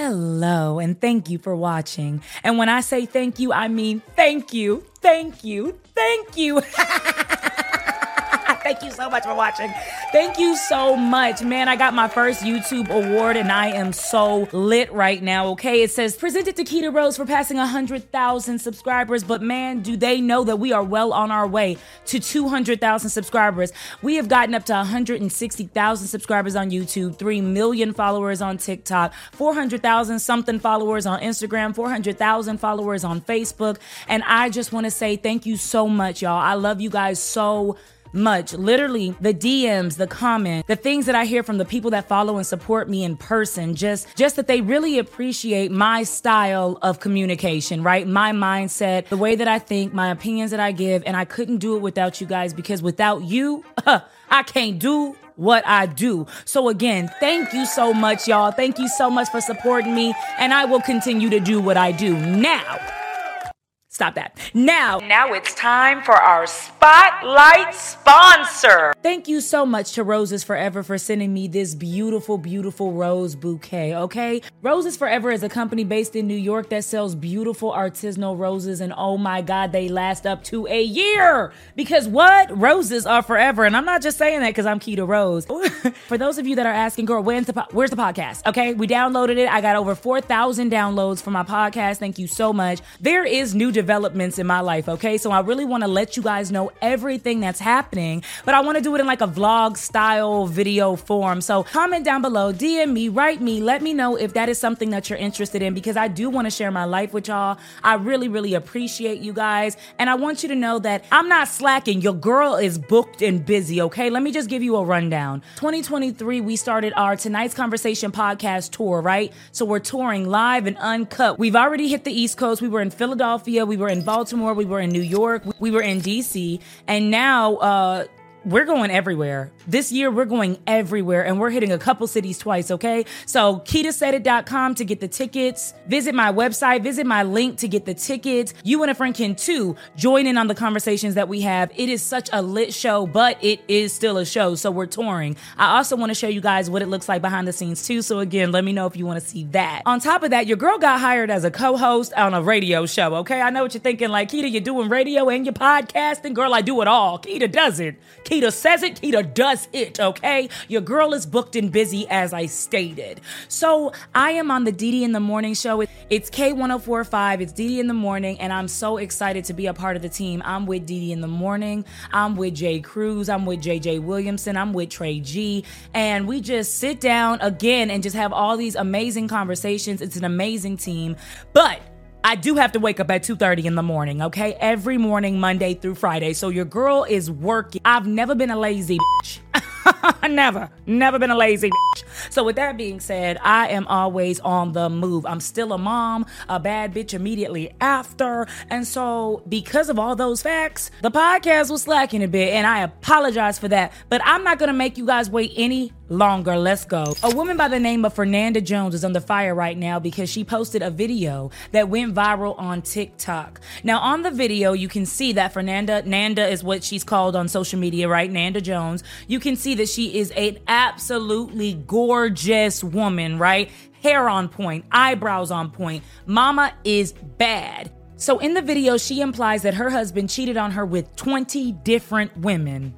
Hello, and thank you for watching. And when I say thank you, I mean thank you, thank you, thank you. Thank you so much for watching. Thank you so much. Man, I got my first YouTube award and I am so lit right now, okay? It says presented to Keita Rose for passing 100,000 subscribers, but man, do they know that we are well on our way to 200,000 subscribers. We have gotten up to 160,000 subscribers on YouTube, 3 million followers on TikTok, 400,000 something followers on Instagram, 400,000 followers on Facebook, and I just want to say thank you so much, y'all. I love you guys so much. Literally, the DMs, the comments, the things that I hear from the people that follow and support me in person, just just that they really appreciate my style of communication, right? My mindset, the way that I think, my opinions that I give, and I couldn't do it without you guys because without you, I can't do what I do. So again, thank you so much, y'all. Thank you so much for supporting me, and I will continue to do what I do. Now, Stop that. Now, now it's time for our spotlight sponsor. Thank you so much to Roses Forever for sending me this beautiful, beautiful rose bouquet, okay? Roses Forever is a company based in New York that sells beautiful artisanal roses, and oh my God, they last up to a year. Because what? Roses are forever. And I'm not just saying that because I'm Keita Rose. for those of you that are asking, girl, where's the, po- where's the podcast? Okay, we downloaded it. I got over 4,000 downloads for my podcast. Thank you so much. There is new development developments in my life, okay? So I really want to let you guys know everything that's happening, but I want to do it in like a vlog style video form. So comment down below, DM me, write me, let me know if that is something that you're interested in because I do want to share my life with y'all. I really, really appreciate you guys. And I want you to know that I'm not slacking. Your girl is booked and busy, okay? Let me just give you a rundown. 2023, we started our Tonight's Conversation podcast tour, right? So we're touring live and uncut. We've already hit the East Coast. We were in Philadelphia. We were in Baltimore, we were in New York, we were in DC, and now uh, we're going everywhere. This year, we're going everywhere and we're hitting a couple cities twice, okay? So, keitasaidit.com to get the tickets. Visit my website, visit my link to get the tickets. You and a friend can too join in on the conversations that we have. It is such a lit show, but it is still a show, so we're touring. I also want to show you guys what it looks like behind the scenes too. So, again, let me know if you want to see that. On top of that, your girl got hired as a co host on a radio show, okay? I know what you're thinking, like, Keita, you're doing radio and you're podcasting. Girl, I do it all. Keita does it. Keita says it, Keita does it, okay? Your girl is booked and busy, as I stated. So I am on the DD in the Morning show. It's K1045, it's DD in the Morning, and I'm so excited to be a part of the team. I'm with DD in the Morning, I'm with Jay Cruz, I'm with JJ Williamson, I'm with Trey G, and we just sit down again and just have all these amazing conversations. It's an amazing team. But I do have to wake up at 2:30 in the morning, okay? Every morning Monday through Friday. So your girl is working. I've never been a lazy bitch. never, never been a lazy bitch. So with that being said, I am always on the move. I'm still a mom, a bad bitch immediately after. And so because of all those facts, the podcast was slacking a bit and I apologize for that. But I'm not going to make you guys wait any longer. Let's go. A woman by the name of Fernanda Jones is under fire right now because she posted a video that went viral on TikTok. Now, on the video, you can see that Fernanda, Nanda is what she's called on social media, right? Nanda Jones. You can see that she is an absolutely gorgeous woman, right? Hair on point, eyebrows on point. Mama is bad. So in the video, she implies that her husband cheated on her with 20 different women.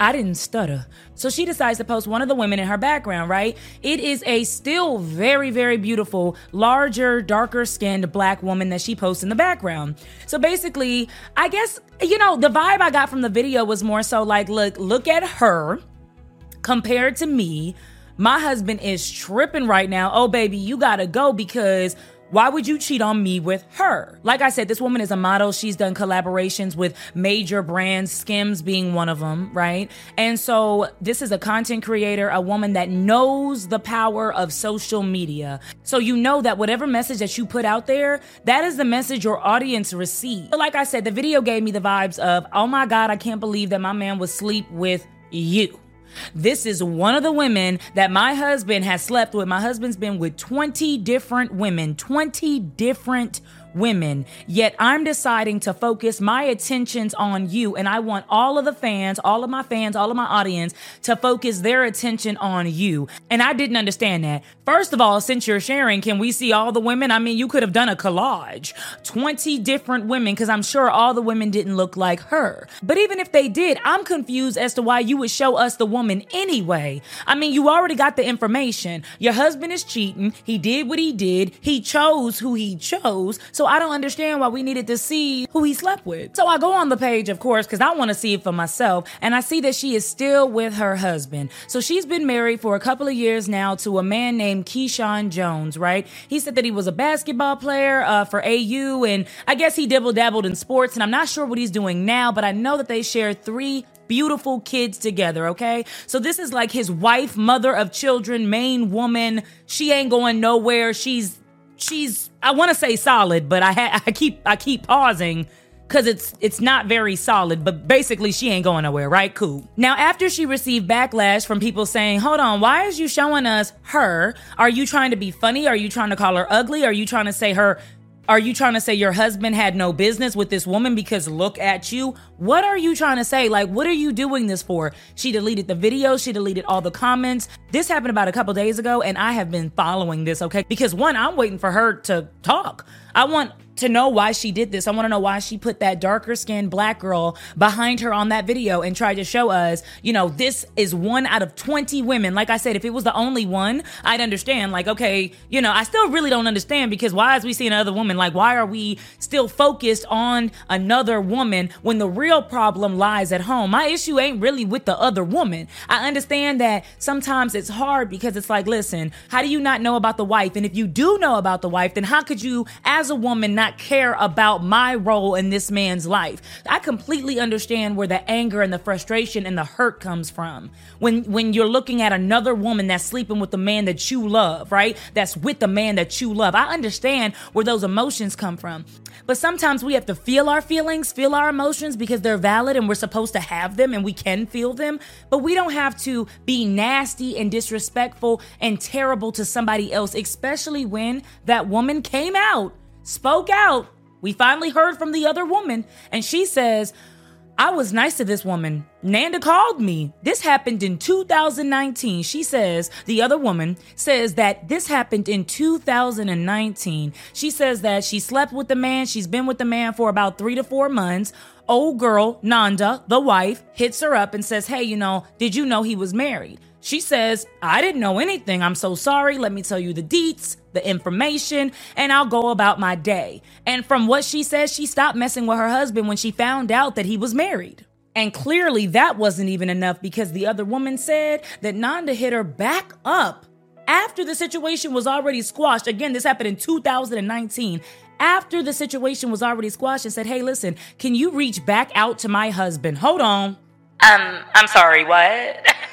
I didn't stutter. So she decides to post one of the women in her background, right? It is a still very, very beautiful, larger, darker skinned black woman that she posts in the background. So basically, I guess, you know, the vibe I got from the video was more so like, look, look at her compared to me. My husband is tripping right now. Oh, baby, you gotta go because why would you cheat on me with her? Like I said, this woman is a model. She's done collaborations with major brands, Skims being one of them, right? And so this is a content creator, a woman that knows the power of social media. So you know that whatever message that you put out there, that is the message your audience receives. Like I said, the video gave me the vibes of, oh my God, I can't believe that my man would sleep with you. This is one of the women that my husband has slept with. My husband's been with 20 different women, 20 different women. Yet I'm deciding to focus my attentions on you. And I want all of the fans, all of my fans, all of my audience to focus their attention on you. And I didn't understand that. First of all, since you're sharing, can we see all the women? I mean, you could have done a collage 20 different women, because I'm sure all the women didn't look like her. But even if they did, I'm confused as to why you would show us the woman anyway. I mean, you already got the information. Your husband is cheating. He did what he did. He chose who he chose. So I don't understand why we needed to see who he slept with. So I go on the page, of course, because I want to see it for myself. And I see that she is still with her husband. So she's been married for a couple of years now to a man named Keyshawn Jones, right? He said that he was a basketball player uh, for AU. And I guess he dibble dabbled in sports. And I'm not sure what he's doing now, but I know that they share three beautiful kids together, okay? So this is like his wife, mother of children, main woman. She ain't going nowhere. She's she's I want to say solid, but I ha- I keep I keep pausing cuz it's it's not very solid, but basically she ain't going nowhere, right? Cool. Now after she received backlash from people saying, "Hold on, why is you showing us her? Are you trying to be funny? Are you trying to call her ugly? Are you trying to say her are you trying to say your husband had no business with this woman because look at you? What are you trying to say? Like, what are you doing this for? She deleted the video, she deleted all the comments. This happened about a couple days ago, and I have been following this, okay? Because one, I'm waiting for her to talk. I want to know why she did this. I want to know why she put that darker skinned black girl behind her on that video and tried to show us, you know, this is one out of 20 women. Like I said, if it was the only one, I'd understand. Like, okay, you know, I still really don't understand because why is we seeing another woman? Like, why are we still focused on another woman when the real problem lies at home? My issue ain't really with the other woman. I understand that sometimes it's hard because it's like, listen, how do you not know about the wife? And if you do know about the wife, then how could you, as a woman, not care about my role in this man's life. I completely understand where the anger and the frustration and the hurt comes from. When when you're looking at another woman that's sleeping with the man that you love, right? That's with the man that you love. I understand where those emotions come from. But sometimes we have to feel our feelings, feel our emotions because they're valid and we're supposed to have them and we can feel them. But we don't have to be nasty and disrespectful and terrible to somebody else, especially when that woman came out spoke out. We finally heard from the other woman, and she says, I was nice to this woman. Nanda called me. This happened in 2019. She says, the other woman says that this happened in 2019. She says that she slept with the man. She's been with the man for about three to four months. Old girl, Nanda, the wife, hits her up and says, Hey, you know, did you know he was married? She says, I didn't know anything. I'm so sorry. Let me tell you the deets, the information, and I'll go about my day. And from what she says, she stopped messing with her husband when she found out that he was married. And clearly that wasn't even enough because the other woman said that Nanda hit her back up after the situation was already squashed. Again, this happened in 2019 after the situation was already squashed and said, Hey, listen, can you reach back out to my husband? Hold on. Um, I'm sorry, what?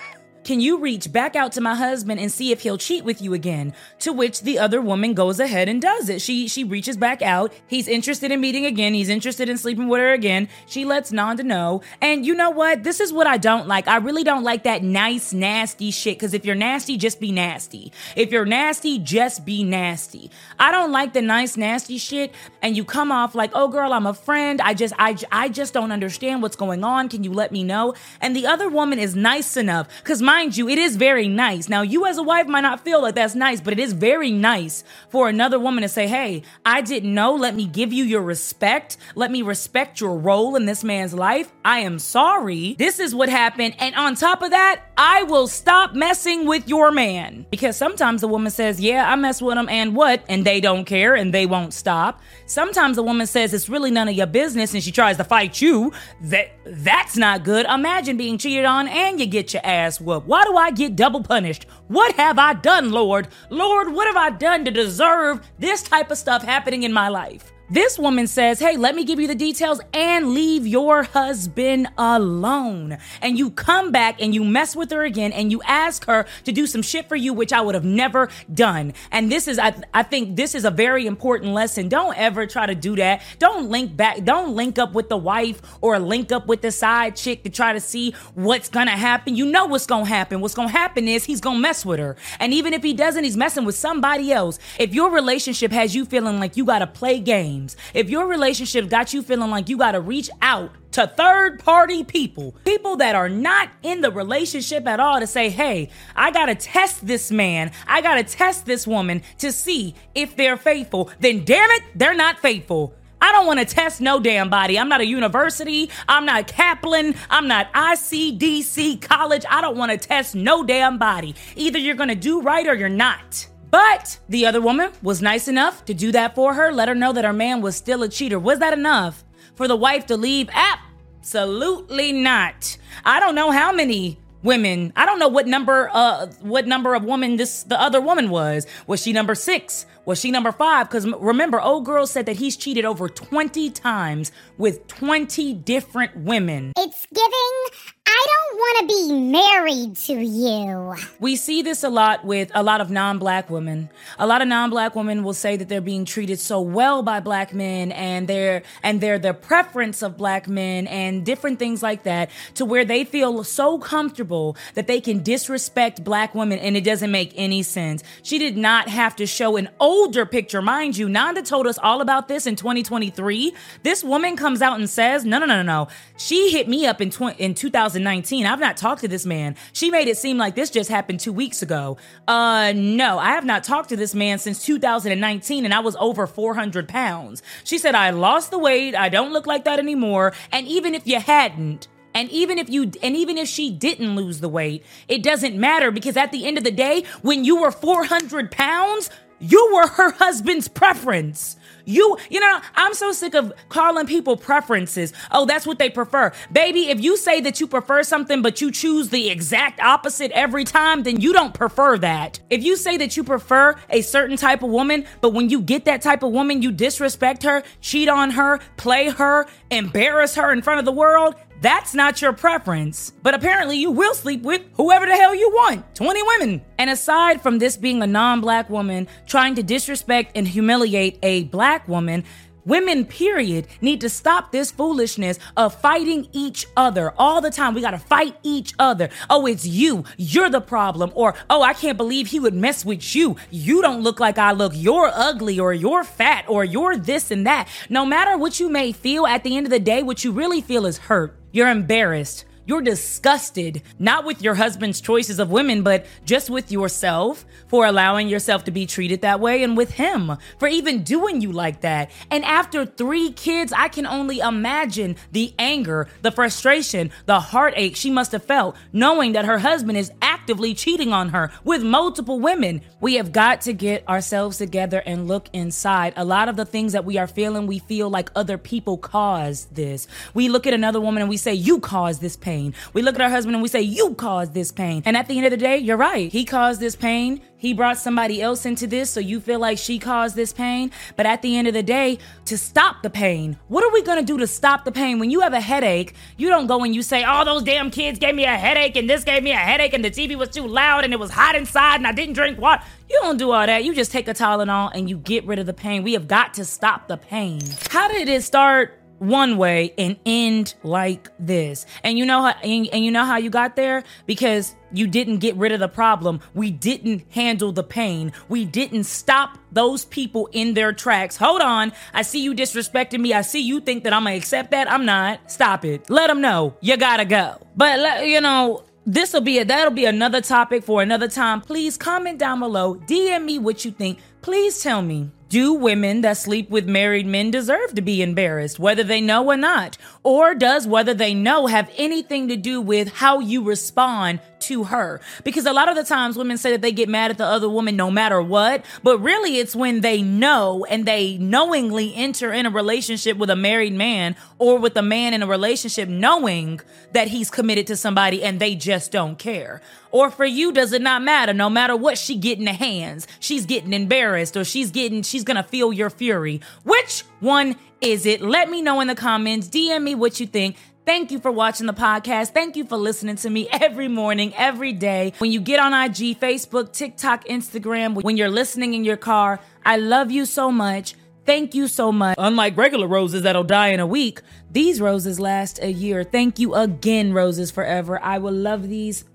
Can you reach back out to my husband and see if he'll cheat with you again? To which the other woman goes ahead and does it. She she reaches back out. He's interested in meeting again. He's interested in sleeping with her again. She lets Nanda know. And you know what? This is what I don't like. I really don't like that nice nasty shit cuz if you're nasty, just be nasty. If you're nasty, just be nasty. I don't like the nice nasty shit and you come off like, "Oh girl, I'm a friend. I just I I just don't understand what's going on. Can you let me know?" And the other woman is nice enough cuz mind you, it is very nice. Now, you as a wife might not feel like that's nice, but it is very nice for another woman to say, Hey, I didn't know. Let me give you your respect. Let me respect your role in this man's life. I am sorry. This is what happened. And on top of that, I will stop messing with your man. Because sometimes the woman says, Yeah, I mess with him and what? And they don't care and they won't stop. Sometimes the woman says it's really none of your business and she tries to fight you. That that's not good. Imagine being cheated on and you get your ass whooped. Why do I get double punished? What have I done, Lord? Lord, what have I done to deserve this type of stuff happening in my life? This woman says, Hey, let me give you the details and leave your husband alone. And you come back and you mess with her again and you ask her to do some shit for you, which I would have never done. And this is, I, I think this is a very important lesson. Don't ever try to do that. Don't link back, don't link up with the wife or link up with the side chick to try to see what's gonna happen. You know what's gonna happen. What's gonna happen is he's gonna mess with her. And even if he doesn't, he's messing with somebody else. If your relationship has you feeling like you gotta play games, games. If your relationship got you feeling like you got to reach out to third party people, people that are not in the relationship at all to say, hey, I gotta test this man, I gotta test this woman to see if they're faithful, then damn it, they're not faithful. I don't want to test no damn body. I'm not a university. I'm not Kaplan. I'm not ICDC college. I don't want to test no damn body. Either you're going to do right or you're not. But the other woman was nice enough to do that for her, let her know that her man was still a cheater. Was that enough for the wife to leave? Absolutely not. I don't know how many women. I don't know what number uh what number of women this the other woman was. Was she number 6? Was she number 5? Cuz remember old girl said that he's cheated over 20 times with 20 different women. It's giving I don't want to be married to you. We see this a lot with a lot of non black women. A lot of non black women will say that they're being treated so well by black men and they're, and they're the preference of black men and different things like that to where they feel so comfortable that they can disrespect black women and it doesn't make any sense. She did not have to show an older picture. Mind you, Nanda told us all about this in 2023. This woman comes out and says, no, no, no, no, no. She hit me up in, tw- in 2019. I've not talked to this man. She made it seem like this just happened two weeks ago. Uh, no, I have not talked to this man since 2019 and I was over 400 pounds. She said, I lost the weight. I don't look like that anymore. And even if you hadn't, and even if you, and even if she didn't lose the weight, it doesn't matter because at the end of the day, when you were 400 pounds, you were her husband's preference. You, you know, I'm so sick of calling people preferences. Oh, that's what they prefer. Baby, if you say that you prefer something, but you choose the exact opposite every time, then you don't prefer that. If you say that you prefer a certain type of woman, but when you get that type of woman, you disrespect her, cheat on her, play her, embarrass her in front of the world, that's not your preference, but apparently you will sleep with whoever the hell you want 20 women. And aside from this being a non black woman trying to disrespect and humiliate a black woman, Women, period, need to stop this foolishness of fighting each other all the time. We got to fight each other. Oh, it's you. You're the problem. Or, oh, I can't believe he would mess with you. You don't look like I look. You're ugly or you're fat or you're this and that. No matter what you may feel, at the end of the day, what you really feel is hurt. You're embarrassed. You're disgusted, not with your husband's choices of women, but just with yourself for allowing yourself to be treated that way and with him for even doing you like that. And after three kids, I can only imagine the anger, the frustration, the heartache she must have felt knowing that her husband is actively cheating on her with multiple women. We have got to get ourselves together and look inside. A lot of the things that we are feeling, we feel like other people caused this. We look at another woman and we say, You caused this pain. We look at our husband and we say, You caused this pain. And at the end of the day, you're right. He caused this pain. He brought somebody else into this, so you feel like she caused this pain. But at the end of the day, to stop the pain, what are we gonna do to stop the pain? When you have a headache, you don't go and you say, Oh, those damn kids gave me a headache, and this gave me a headache, and the TV was too loud, and it was hot inside, and I didn't drink water. You don't do all that. You just take a Tylenol and you get rid of the pain. We have got to stop the pain. How did it start? One way and end like this. And you know how and, and, you know how you got there because you didn't get rid of the problem. We didn't handle the pain. We didn't stop those people in their tracks. Hold on. I see you disrespecting me. I see you think that I'm going to accept that. I'm not. Stop it. Let them know. You got to go. But you know, this will be a, that'll be another topic for another time. Please comment down below. DM me what you think. Please tell me do women that sleep with married men deserve to be embarrassed, whether they know or not? Or does whether they know have anything to do with how you respond to her? Because a lot of the times women say that they get mad at the other woman no matter what, but really it's when they know and they knowingly enter in a relationship with a married man or with a man in a relationship knowing that he's committed to somebody and they just don't care. Or for you, does it not matter? No matter what she get in the hands, she's getting embarrassed or she's getting, she's gonna feel your fury. Which one is it? Let me know in the comments. DM me what you think. Thank you for watching the podcast. Thank you for listening to me every morning, every day. When you get on IG, Facebook, TikTok, Instagram, when you're listening in your car, I love you so much. Thank you so much. Unlike regular roses that'll die in a week, these roses last a year. Thank you again, Roses Forever. I will love these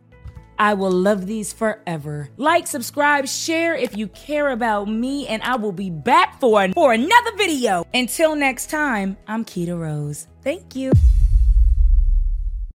I will love these forever. Like, subscribe, share if you care about me, and I will be back for, for another video. Until next time, I'm Keita Rose. Thank you.